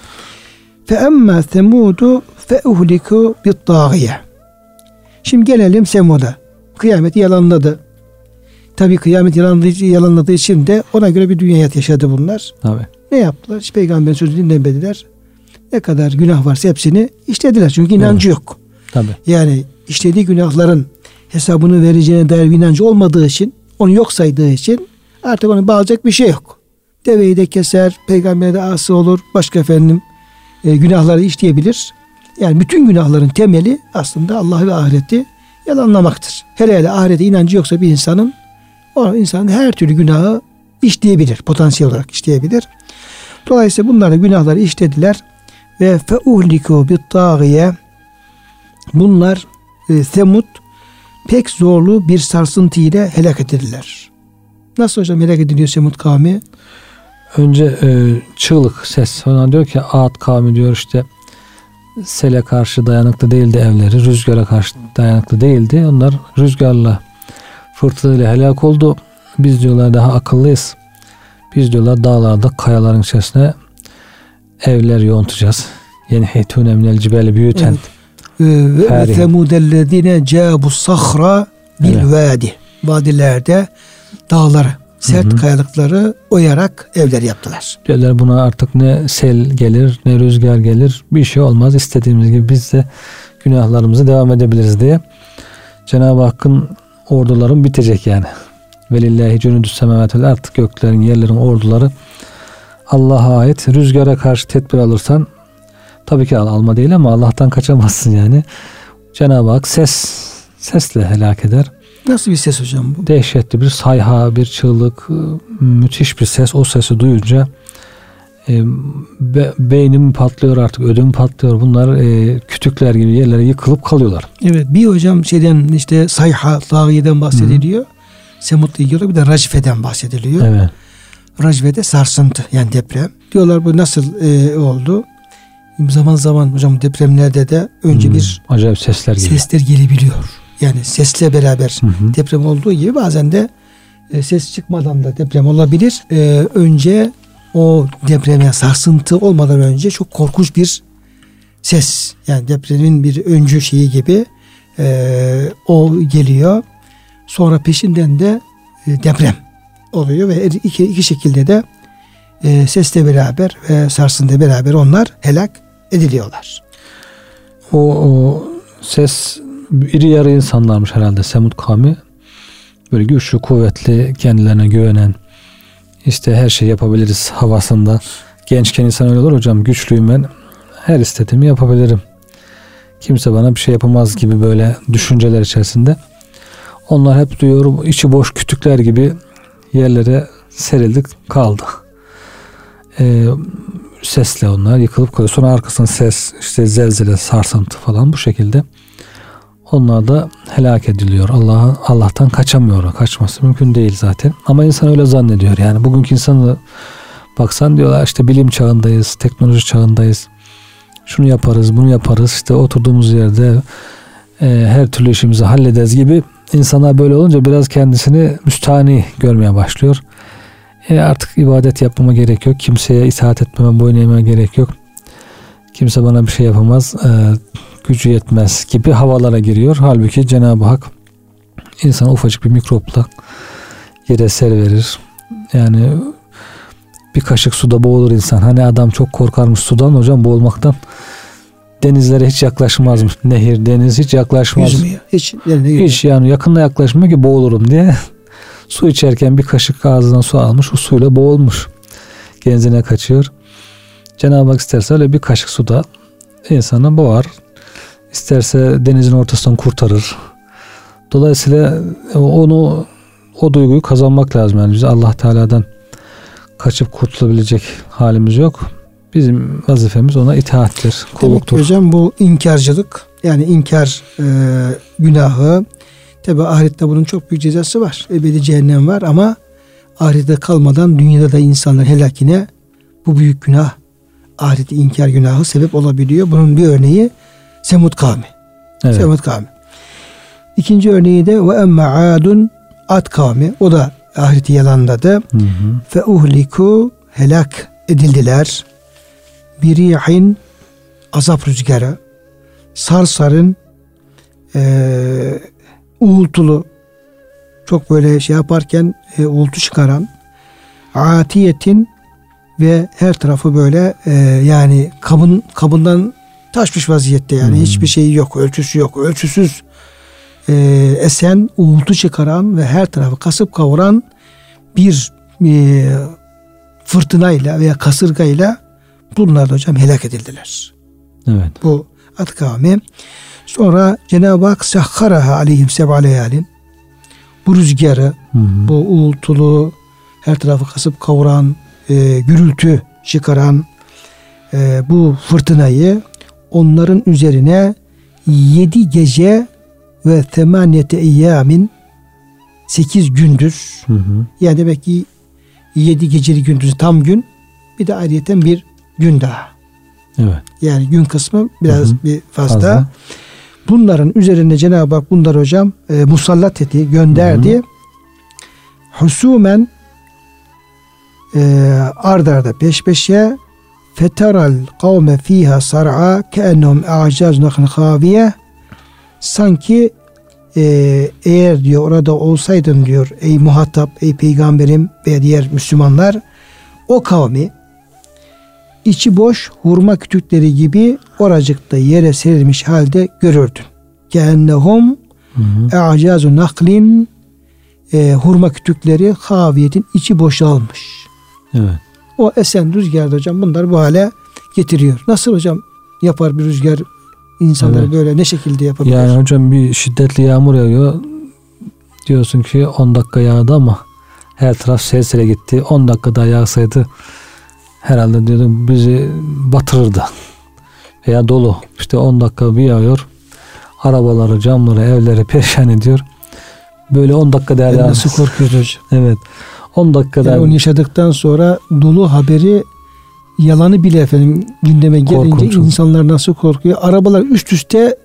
Fe emme semudu fe uhliku bit Şimdi gelelim Semud'a. Kıyameti yalanladı. Tabi kıyamet yalanladığı, yalanladığı için de ona göre bir dünya yaşadı bunlar. Tabii. Ne yaptılar? Hiç peygamberin sözünü dinlemediler. Ne kadar günah varsa hepsini işlediler. Çünkü inancı evet. yok. Tabii. Yani işlediği günahların hesabını vereceğine dair bir inancı olmadığı için, onu yok saydığı için artık onu bağlayacak bir şey yok. Deveyi de keser, peygambere de ası olur, başka efendim e, günahları işleyebilir. Yani bütün günahların temeli aslında Allah ve ahireti yalanlamaktır. Hele hele ahirete inancı yoksa bir insanın o insan her türlü günahı işleyebilir. Potansiyel olarak işleyebilir. Dolayısıyla bunlar da günahları işlediler ve feuhliku bit bunlar e, Semud pek zorlu bir sarsıntı ile helak edildiler. Nasıl hocam helak ediliyor Semud kavmi? Önce e, çığlık ses. Sonra diyor ki Ad kavmi diyor işte sele karşı dayanıklı değildi evleri. Rüzgara karşı dayanıklı değildi. Onlar rüzgarla fırtınayla helak oldu. Biz diyorlar daha akıllıyız. Biz diyorlar dağlarda kayaların içerisine evler yontacağız. Yani heytune minel cibeli büyüten. Ve semudellezine cabu sahra bil vadi. Vadilerde dağları sert hı hı. kayalıkları oyarak evler yaptılar. Diyorlar buna artık ne sel gelir ne rüzgar gelir bir şey olmaz. İstediğimiz gibi biz de günahlarımızı devam edebiliriz diye. Cenab-ı Hakk'ın orduların bitecek yani. Velillahi cünüdüs semavatül artık göklerin yerlerin orduları Allah'a ait. Rüzgara karşı tedbir alırsan tabii ki al, alma değil ama Allah'tan kaçamazsın yani. Cenab-ı Hak ses sesle helak eder. Nasıl bir ses hocam bu? Dehşetli bir sayha, bir çığlık, müthiş bir ses. O sesi duyunca e, be, beynim patlıyor artık, ödüm patlıyor. Bunlar e, kütükler gibi yerlere yıkılıp kalıyorlar. Evet bir hocam şeyden işte sayha, tağiyeden bahsediliyor. Semut'la ilgili bir de racfeden bahsediliyor. Evet. Racfede sarsıntı yani deprem. Diyorlar bu nasıl e, oldu? Zaman zaman hocam depremlerde de önce hmm, bir acayip sesler geliyor. Sesler gelebiliyor. Yani sesle beraber hı hı. deprem olduğu gibi bazen de e, ses çıkmadan da deprem olabilir. E, önce o depreme sarsıntı olmadan önce çok korkunç bir ses yani depremin bir öncü şeyi gibi e, o geliyor. Sonra peşinden de e, deprem oluyor ve iki, iki şekilde de e, sesle beraber ve sarsıntı beraber onlar helak ediliyorlar. O, o ses iri yarı insanlarmış herhalde Semud kavmi. Böyle güçlü, kuvvetli, kendilerine güvenen, işte her şey yapabiliriz havasında. Gençken insan öyle olur hocam güçlüyüm ben. Her istediğimi yapabilirim. Kimse bana bir şey yapamaz gibi böyle düşünceler içerisinde. Onlar hep duyuyorum içi boş kütükler gibi yerlere serildik kaldı. Ee, sesle onlar yıkılıp kalıyor. Sonra arkasından ses, işte zelzele, sarsıntı falan bu şekilde. Onlar da helak ediliyor. Allah Allah'tan kaçamıyor. Kaçması mümkün değil zaten. Ama insan öyle zannediyor. Yani bugünkü insanı baksan diyorlar işte bilim çağındayız, teknoloji çağındayız. Şunu yaparız, bunu yaparız. İşte oturduğumuz yerde e, her türlü işimizi hallederiz gibi insanlar böyle olunca biraz kendisini müstahni görmeye başlıyor. E artık ibadet yapmama gerek yok. Kimseye itaat etmeme, boyun eğmeme gerek yok. Kimse bana bir şey yapamaz. E, gücü yetmez gibi havalara giriyor. Halbuki Cenab-ı Hak insan ufacık bir mikropla yere ser verir. Yani bir kaşık suda boğulur insan. Hani adam çok korkarmış sudan hocam boğulmaktan. Denizlere hiç yaklaşmazmış. Nehir, deniz hiç yaklaşmaz. Yüzmüyor. Hiç, hiç yani yakında yaklaşmıyor ki boğulurum diye. su içerken bir kaşık ağzından su almış. O suyla boğulmuş. Genzine kaçıyor. Cenab-ı Hak isterse öyle bir kaşık suda insanı boğar. İsterse denizin ortasından kurtarır. Dolayısıyla onu o duyguyu kazanmak lazım. Yani biz Allah Teala'dan kaçıp kurtulabilecek halimiz yok. Bizim vazifemiz ona itaattir, kulluktur. Demek hocam bu inkarcılık yani inkar e, günahı tabi ahirette bunun çok büyük cezası var. Ebedi cehennem var ama ahirette kalmadan dünyada da insanlar helakine bu büyük günah ahireti inkar günahı sebep olabiliyor. Bunun bir örneği Semud kavmi. Evet. Semud kavmi. İkinci örneği de ve emme adun Ad kavmi. O da ahireti yalanladı. Fe uhliku helak edildiler. Birihin azap rüzgarı sarsarın e, uğultulu çok böyle şey yaparken e, uğultu çıkaran atiyetin ve her tarafı böyle e, yani kabın kabından taşmış vaziyette yani hmm. hiçbir şeyi yok ölçüsü yok ölçüsüz e, esen uğultu çıkaran ve her tarafı kasıp kavuran bir e, fırtınayla veya kasırgayla bunlar da hocam helak edildiler. Evet. Bu Ad kavmi. Sonra Cenab-ı Hak sahharaha aleyhim seb'a leyalin. Bu rüzgarı, hı hı. bu uğultulu, her tarafı kasıp kavuran, e, gürültü çıkaran e, bu fırtınayı onların üzerine yedi gece ve temaniyete eyyamin sekiz gündüz hı hı. yani demek ki yedi geceli gündüz tam gün bir de ayrıyeten bir gün daha. Evet. Yani gün kısmı biraz hı hı. bir fazla. fazla. Bunların üzerine Cenab-ı Hak bunlar hocam e, musallat etti, gönderdi. Hı hı. Husumen e, ard arda peş peşe feteral kavme fiha sar'a keennehum a'caz nakhin kaviye sanki e, eğer diyor orada olsaydın diyor ey muhatap ey peygamberim ve diğer Müslümanlar o kavmi içi boş hurma kütükleri gibi oracıkta yere serilmiş halde görürdün. Keennehum e'acazu naklin e, hurma kütükleri haviyetin içi boşalmış. Evet. O esen rüzgarda hocam bunlar bu hale getiriyor. Nasıl hocam yapar bir rüzgar insanları evet. böyle ne şekilde yapabilir? Yani hocam bir şiddetli yağmur yağıyor. Diyorsun ki 10 dakika yağdı ama her taraf selsele gitti. 10 dakika daha yağsaydı herhalde diyordum bizi batırırdı. Veya dolu. İşte 10 dakika bir yağıyor. Arabaları, camları, evleri perişan ediyor. Böyle 10 dakika yani Nasıl korkuyoruz hocam? Evet. 10 dakikada. Yani onu yaşadıktan sonra dolu haberi yalanı bile efendim gündeme gelince Korkunç. insanlar nasıl korkuyor? Arabalar üst üste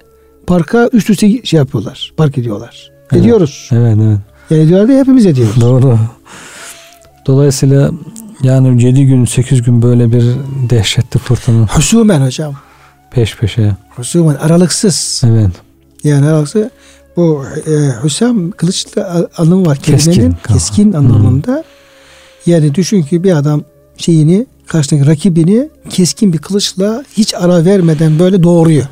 parka üst üste şey yapıyorlar. Park ediyorlar. Evet. Ediyoruz. Evet evet. Yani ediyorlar da hepimiz ediyoruz. Doğru. Dolayısıyla yani 7 gün 8 gün böyle bir dehşetli fırtına. Husumen hocam. Peş peşe. Husumen aralıksız. Evet. Yani aralıksız. Bu e, Hüsam kılıçlı anlamı var kelimenin. Keskin, keskin anlamında. Hmm. Yani düşün ki bir adam şeyini karşındaki rakibini keskin bir kılıçla hiç ara vermeden böyle doğuruyor.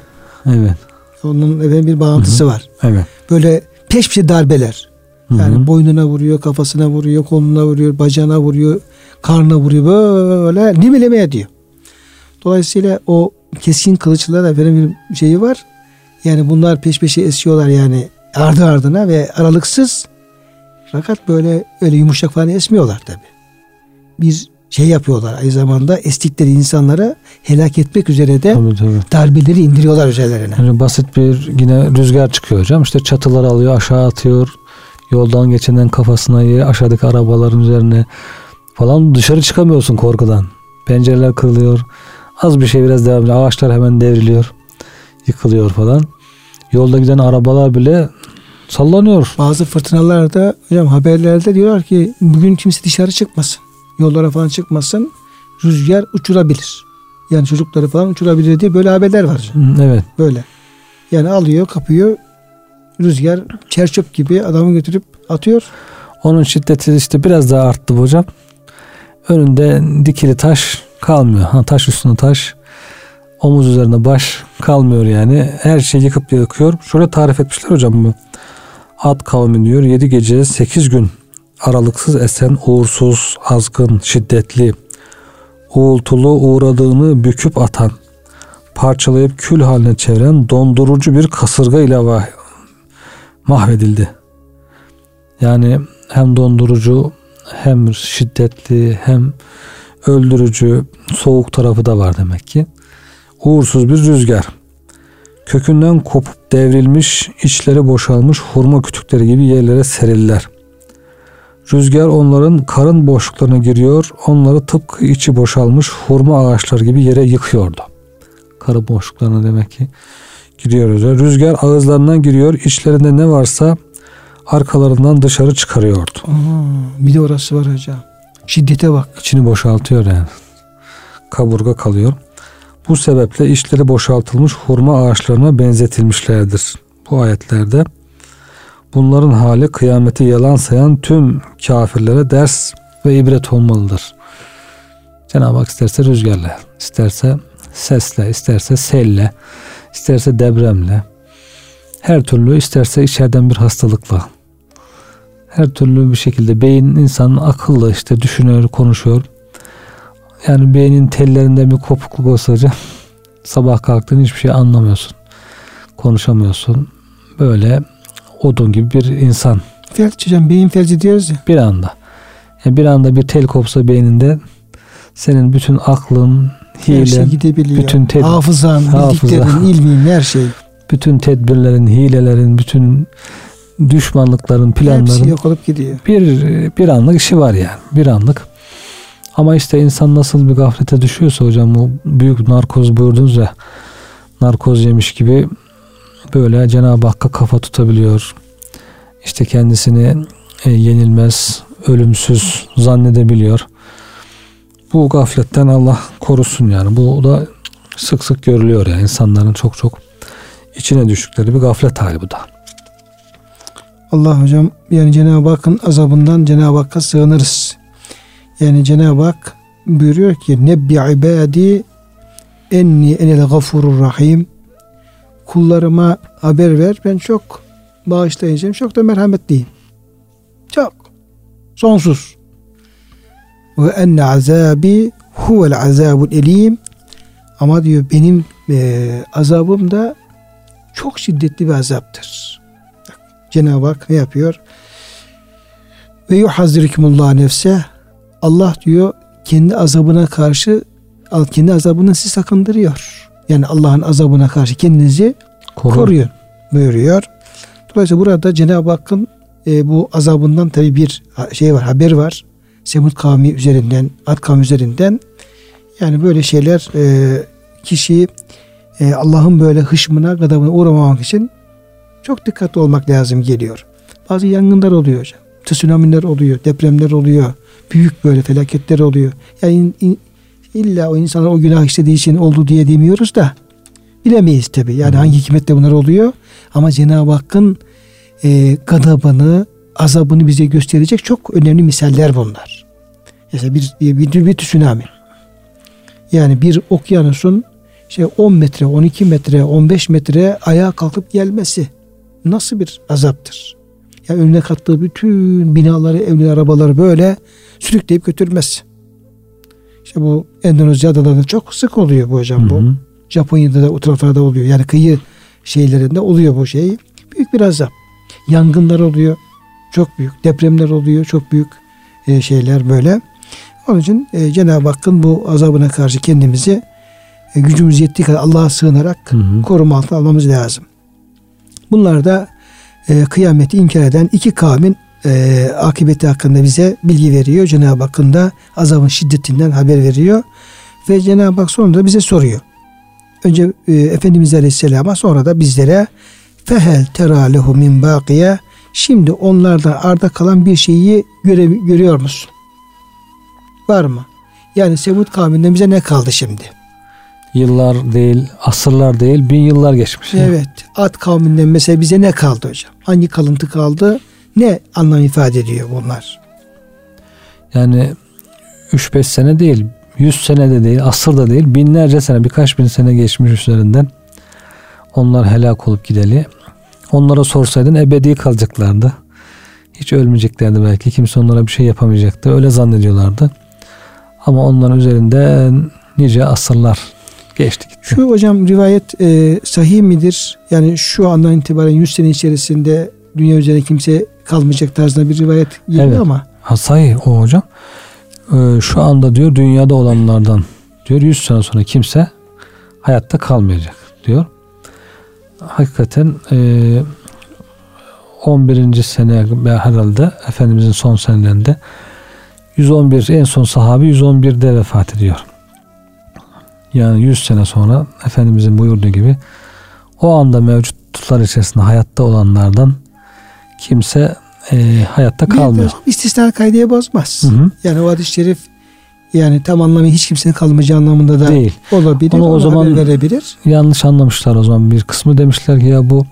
Evet. Onun efendim bir bağıntısı var. Evet. Böyle peş peşe darbeler. Yani Hı-hı. boynuna vuruyor, kafasına vuruyor, koluna vuruyor, bacağına vuruyor, karnına vuruyor böyle nimeleme ediyor. Dolayısıyla o keskin kılıçla da benim bir şeyi var. Yani bunlar peş peşe esiyorlar yani ardı ardına ve aralıksız. Fakat böyle öyle yumuşak falan esmiyorlar tabi. Bir şey yapıyorlar aynı zamanda estikleri insanlara helak etmek üzere de tabii, tabii. darbeleri indiriyorlar üzerlerine. Yani basit bir yine rüzgar çıkıyor hocam. İşte çatıları alıyor aşağı atıyor. Yoldan geçenden kafasına yiyor. Aşağıdaki arabaların üzerine falan dışarı çıkamıyorsun korkudan. Pencereler kırılıyor. Az bir şey biraz devam ediyor. Ağaçlar hemen devriliyor. Yıkılıyor falan. Yolda giden arabalar bile sallanıyor. Bazı fırtınalarda hocam haberlerde diyorlar ki bugün kimse dışarı çıkmasın. Yollara falan çıkmasın. Rüzgar uçurabilir. Yani çocukları falan uçurabilir diye böyle haberler var. Evet. Böyle. Yani alıyor, kapıyor. Rüzgar çerçöp gibi adamı götürüp atıyor. Onun şiddeti işte biraz daha arttı hocam. Önünde dikili taş kalmıyor. Ha, taş üstüne taş omuz üzerine baş kalmıyor yani. Her şey yıkıp yıkıyor. Şöyle tarif etmişler hocam bu. Ad kavmi diyor 7 gece 8 gün aralıksız esen uğursuz, azgın, şiddetli, uğultulu uğradığını büküp atan, parçalayıp kül haline çeviren dondurucu bir kasırga ile mahvedildi. Yani hem dondurucu hem şiddetli hem öldürücü soğuk tarafı da var demek ki uğursuz bir rüzgar. Kökünden kopup devrilmiş, içleri boşalmış hurma kütükleri gibi yerlere serildiler. Rüzgar onların karın boşluklarına giriyor, onları tıpkı içi boşalmış hurma ağaçları gibi yere yıkıyordu. Karın boşluklarına demek ki giriyor rüzgar. Rüzgar ağızlarından giriyor, içlerinde ne varsa arkalarından dışarı çıkarıyordu. Aa, bir de orası var hocam. Şiddete bak. İçini boşaltıyor yani. Kaburga kalıyor. Bu sebeple içleri boşaltılmış hurma ağaçlarına benzetilmişlerdir. Bu ayetlerde. Bunların hali kıyameti yalan sayan tüm kafirlere ders ve ibret olmalıdır. Cenab-ı Hak isterse rüzgarla, isterse sesle, isterse selle, isterse depremle, her türlü isterse içeriden bir hastalıkla, her türlü bir şekilde beyin insanın akıllı işte düşünüyor, konuşuyor. Yani beynin tellerinde bir kopukluk olsa hocam sabah kalktığın hiçbir şey anlamıyorsun. Konuşamıyorsun. Böyle odun gibi bir insan. Felç hocam beyin felci diyoruz ya. Bir anda. Yani bir anda bir tel kopsa beyninde senin bütün aklın, hilen, her şey gidebiliyor. bütün ted- hafızan, hafıza, bildiklerin, ilmin, her şey. Bütün tedbirlerin, hilelerin, bütün düşmanlıkların, planların hepsi yok olup gidiyor. Bir bir anlık işi var yani. Bir anlık. Ama işte insan nasıl bir gaflete düşüyorsa hocam o büyük narkoz buyurdunuz ya narkoz yemiş gibi böyle Cenab-ı Hakk'a kafa tutabiliyor. İşte kendisini e, yenilmez, ölümsüz zannedebiliyor. Bu gafletten Allah korusun yani. Bu da sık sık görülüyor yani insanların çok çok içine düştükleri bir gaflet hali bu da. Allah hocam yani Cenab-ı Hakk'ın azabından Cenab-ı Hakk'a sığınırız. Yani Cenab-ı Hak buyuruyor ki Nebbi ibadi enni enel gafurur rahim kullarıma haber ver ben çok bağışlayacağım çok da merhametliyim. Çok. Sonsuz. Ve enne azabi huvel azabul elim ama diyor benim e, azabım da çok şiddetli bir azaptır. Cenab-ı Hak ne yapıyor? Ve yuhazirikumullah nefse Allah diyor kendi azabına karşı kendi azabını sizi sakındırıyor. Yani Allah'ın azabına karşı kendinizi Korun. koruyor buyuruyor. Dolayısıyla burada Cenab-ı Hakk'ın e, bu azabından tabi bir şey var, haber var. Semud kavmi üzerinden, Ad kavmi üzerinden yani böyle şeyler e, kişiyi e, Allah'ın böyle hışmına, gadabına uğramamak için çok dikkatli olmak lazım geliyor. Bazı yangınlar oluyor hocam. Tsunamiler oluyor, depremler oluyor. Büyük böyle felaketler oluyor. Yani in, in, illa o insanlar o günah işlediği için oldu diye demiyoruz da bilemeyiz tabi. Yani hangi hikmetle bunlar oluyor. Ama Cenab-ı Hakk'ın e, gadabını, azabını bize gösterecek çok önemli misaller bunlar. Mesela bir, bir, bir, bir tsunami. Yani bir okyanusun şey 10 metre, 12 metre, 15 metre ayağa kalkıp gelmesi nasıl bir azaptır? Yani önüne kattığı bütün binaları, evli arabaları böyle sürükleyip götürmez. İşte bu Endonezya adalarında çok sık oluyor bu hocam bu. Hı hı. Japonya'da da o taraflarda oluyor. Yani kıyı şeylerinde oluyor bu şey. Büyük bir azap. Yangınlar oluyor. Çok büyük. Depremler oluyor. Çok büyük e, şeyler böyle. Onun için e, Cenab-ı Hakk'ın bu azabına karşı kendimizi e, gücümüz yettiği kadar Allah'a sığınarak hı hı. koruma altına almamız lazım. Bunlar da e, kıyameti inkar eden iki kavmin e, akıbeti hakkında bize bilgi veriyor. Cenab-ı Hakk'ın da azabın şiddetinden haber veriyor. Ve Cenab-ı Hak sonra da bize soruyor. Önce e, Efendimiz Aleyhisselam'a sonra da bizlere fehel tera lehu min bakiye şimdi onlardan arda kalan bir şeyi göre, görüyor musun? Var mı? Yani Semud kavminden bize ne kaldı şimdi? Yıllar değil, asırlar değil, bin yıllar geçmiş. Evet. Ad kavminden mesela bize ne kaldı hocam? Hangi kalıntı kaldı? Ne anlam ifade ediyor bunlar? Yani 3-5 sene değil, 100 sene de değil, asır da değil, binlerce sene, birkaç bin sene geçmiş üzerinden. Onlar helak olup gideli. Onlara sorsaydın ebedi kalacaklardı. Hiç ölmeyeceklerdi belki. Kimse onlara bir şey yapamayacaktı. Öyle zannediyorlardı. Ama onların üzerinden nice asırlar geçti gitti. Şu hocam rivayet e, sahih midir? Yani şu andan itibaren 100 sene içerisinde dünya üzerinde kimse kalmayacak tarzında bir rivayet geliyor evet. ama. Ha sahih o hocam. Ee, şu anda diyor dünyada olanlardan diyor 100 sene sonra kimse hayatta kalmayacak diyor. Hakikaten e, 11. sene herhalde Efendimizin son senelerinde 111 en son sahabi 111'de vefat ediyor. Yani 100 sene sonra Efendimizin buyurduğu gibi o anda mevcutlar içerisinde hayatta olanlardan kimse e, hayatta kalmıyor. İstisna kaydeye bozmaz. Hı hı. Yani o hadis-i şerif yani tam anlamıyla hiç kimsenin kalmayacağı anlamında da değil. olabilir. Onu o zaman verebilir. Yanlış anlamışlar o zaman bir kısmı demişler ki ya bu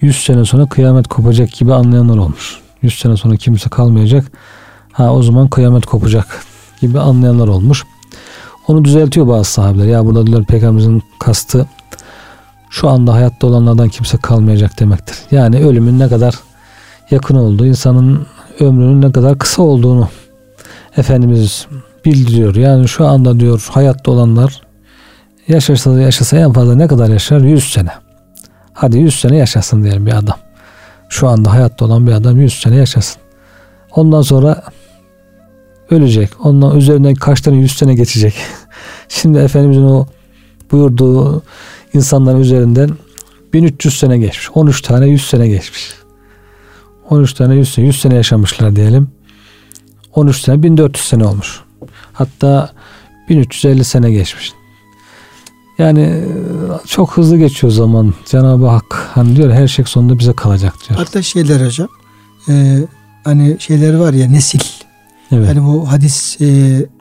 100 sene sonra kıyamet kopacak gibi anlayanlar olmuş. 100 sene sonra kimse kalmayacak. Ha o zaman kıyamet kopacak gibi anlayanlar olmuş. Onu düzeltiyor bazı sahabeler. Ya burada diyorlar peygamberimizin kastı şu anda hayatta olanlardan kimse kalmayacak demektir. Yani ölümün ne kadar yakın olduğu, insanın ömrünün ne kadar kısa olduğunu Efendimiz bildiriyor. Yani şu anda diyor hayatta olanlar yaşasa yaşasa en fazla ne kadar yaşar? 100 sene. Hadi 100 sene yaşasın diyelim bir adam. Şu anda hayatta olan bir adam 100 sene yaşasın. Ondan sonra ölecek. Ondan üzerinden kaç tane 100 sene geçecek. Şimdi Efendimizin o buyurduğu insanların üzerinden 1300 sene geçmiş. 13 tane 100 sene geçmiş. 13 tane 100 sene, 100 sene yaşamışlar diyelim. 13 sene 1400 sene olmuş. Hatta 1350 sene geçmiş. Yani e, çok hızlı geçiyor zaman. Cenab-ı Hak hani diyor her şey sonunda bize kalacak diyor. Hatta şeyler hocam e, hani şeyler var ya nesil. Evet. Hani bu hadis e,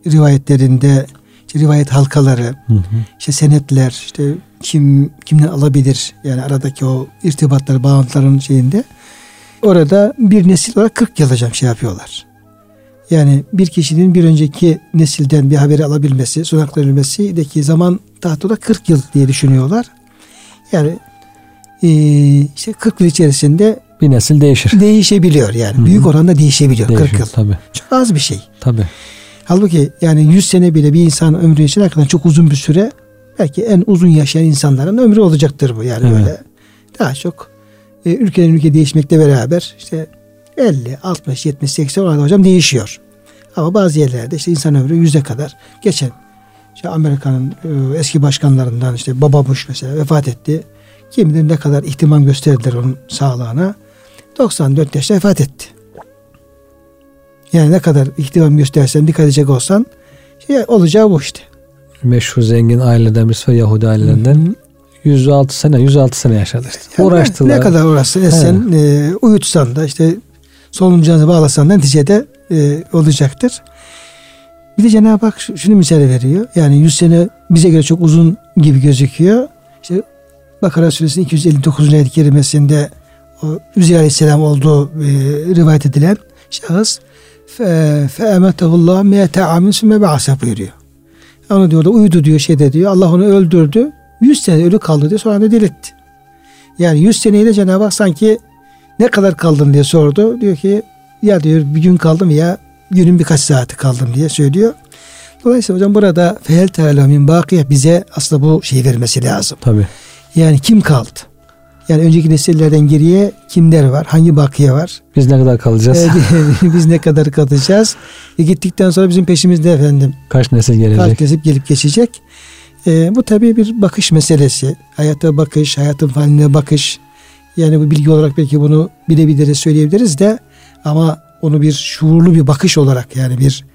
rivayetlerinde işte rivayet halkaları, hı hı. işte senetler, işte kim kimden alabilir yani aradaki o irtibatlar, bağlantıların şeyinde orada bir nesil olarak 40 yıl hocam şey yapıyorlar. Yani bir kişinin bir önceki nesilden bir haberi alabilmesi, aktarabilmesi zaman tahtada 40 yıl diye düşünüyorlar. Yani e, işte 40 yıl içerisinde bir nesil değişir. Değişebiliyor yani. Hı-hı. Büyük oranda değişebiliyor Değişiyor, 40 yıl. Tabii. Çok az bir şey. Tabii. Halbuki yani 100 sene bile bir insan ömrü için hakikaten çok uzun bir süre belki en uzun yaşayan insanların ömrü olacaktır bu yani evet. böyle. Daha çok e, ülkeden ülke değişmekle beraber işte 50, 60, 70, 80 orada hocam değişiyor. Ama bazı yerlerde işte insan ömrü yüze kadar geçen işte Amerika'nın e, eski başkanlarından işte Baba Bush mesela vefat etti. Kim bilir ne kadar ihtimam gösterdiler onun sağlığına. 94 yaşta vefat etti. Yani ne kadar ihtimam göstersen dikkat edecek olsan şey olacağı bu işte. Meşhur zengin aileden birisi ve Yahudi ailelerinden Hı-hı. 106 sene 106 sene yaşadı işte. Yani Uğraştılar. Ne kadar uğraşsın sen e, uyutsan da işte soluncağını bağlasan da neticede e, olacaktır. Bir de Cenab-ı Hak şunu misal veriyor. Yani 100 sene bize göre çok uzun gibi gözüküyor. İşte Bakara suresinin 259. ayet-i kerimesinde Üzeyir Aleyhisselam olduğu e, rivayet edilen şahıs fe'emetehullah miyete amin sümme ba'ase buyuruyor. Onu diyor da uyudu diyor şeyde diyor. Allah onu öldürdü. 100 sene ölü kaldı diyor. Sonra da diriltti. Yani 100 seneyi de Cenab-ı Hak sanki ne kadar kaldın diye sordu. Diyor ki ya diyor bir gün kaldım ya günün birkaç saati kaldım diye söylüyor. Dolayısıyla hocam burada fehel teala min bakiye bize aslında bu şeyi vermesi lazım. Tabii. Yani kim kaldı? Yani önceki nesillerden geriye kimler var? Hangi bakiye var? Biz ne kadar kalacağız? biz ne kadar kalacağız? E gittikten sonra bizim peşimizde efendim. Kaç nesil gelecek? Kaç nesil gelip geçecek? E, bu tabii bir bakış meselesi. Hayata bakış, hayatın faline bakış. Yani bu bilgi olarak belki bunu bilebiliriz, söyleyebiliriz de ama onu bir şuurlu bir bakış olarak yani bir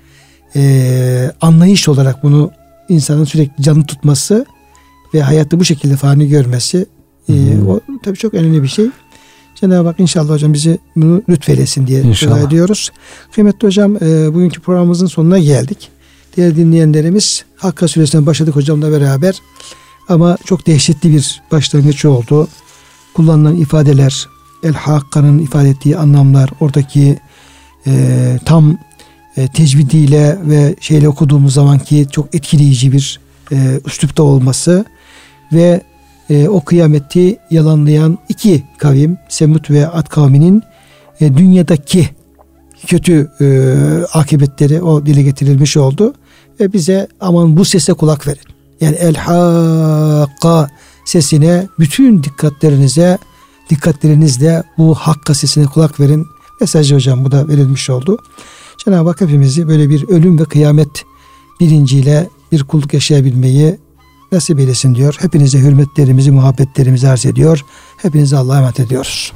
e, anlayış olarak bunu insanın sürekli canı tutması ve hayatı bu şekilde fani görmesi e, o tabii çok önemli bir şey. Cenab-ı Hak inşallah hocam bizi bunu lütfelesin diye dua ediyoruz. Kıymetli hocam e, bugünkü programımızın sonuna geldik. Diğer dinleyenlerimiz Hakka Suresi'nden başladık hocamla beraber. Ama çok dehşetli bir başlangıç oldu. Kullanılan ifadeler, El Hakka'nın ifade ettiği anlamlar, oradaki e, tam e, tecvidiyle ve şeyle okuduğumuz zamanki çok etkileyici bir e, üslupta olması ve e, o kıyameti yalanlayan iki kavim Semut ve Ad kavminin e, dünyadaki kötü e, akıbetleri o dile getirilmiş oldu ve bize aman bu sese kulak verin. Yani el hakka sesine bütün dikkatlerinize dikkatlerinizle bu hakka sesine kulak verin. Mesajı hocam bu da verilmiş oldu. Cenab-ı Hak hepimizi böyle bir ölüm ve kıyamet bilinciyle bir kulluk yaşayabilmeyi nasip eylesin diyor. Hepinize hürmetlerimizi, muhabbetlerimizi arz ediyor. Hepinize Allah'a emanet ediyoruz.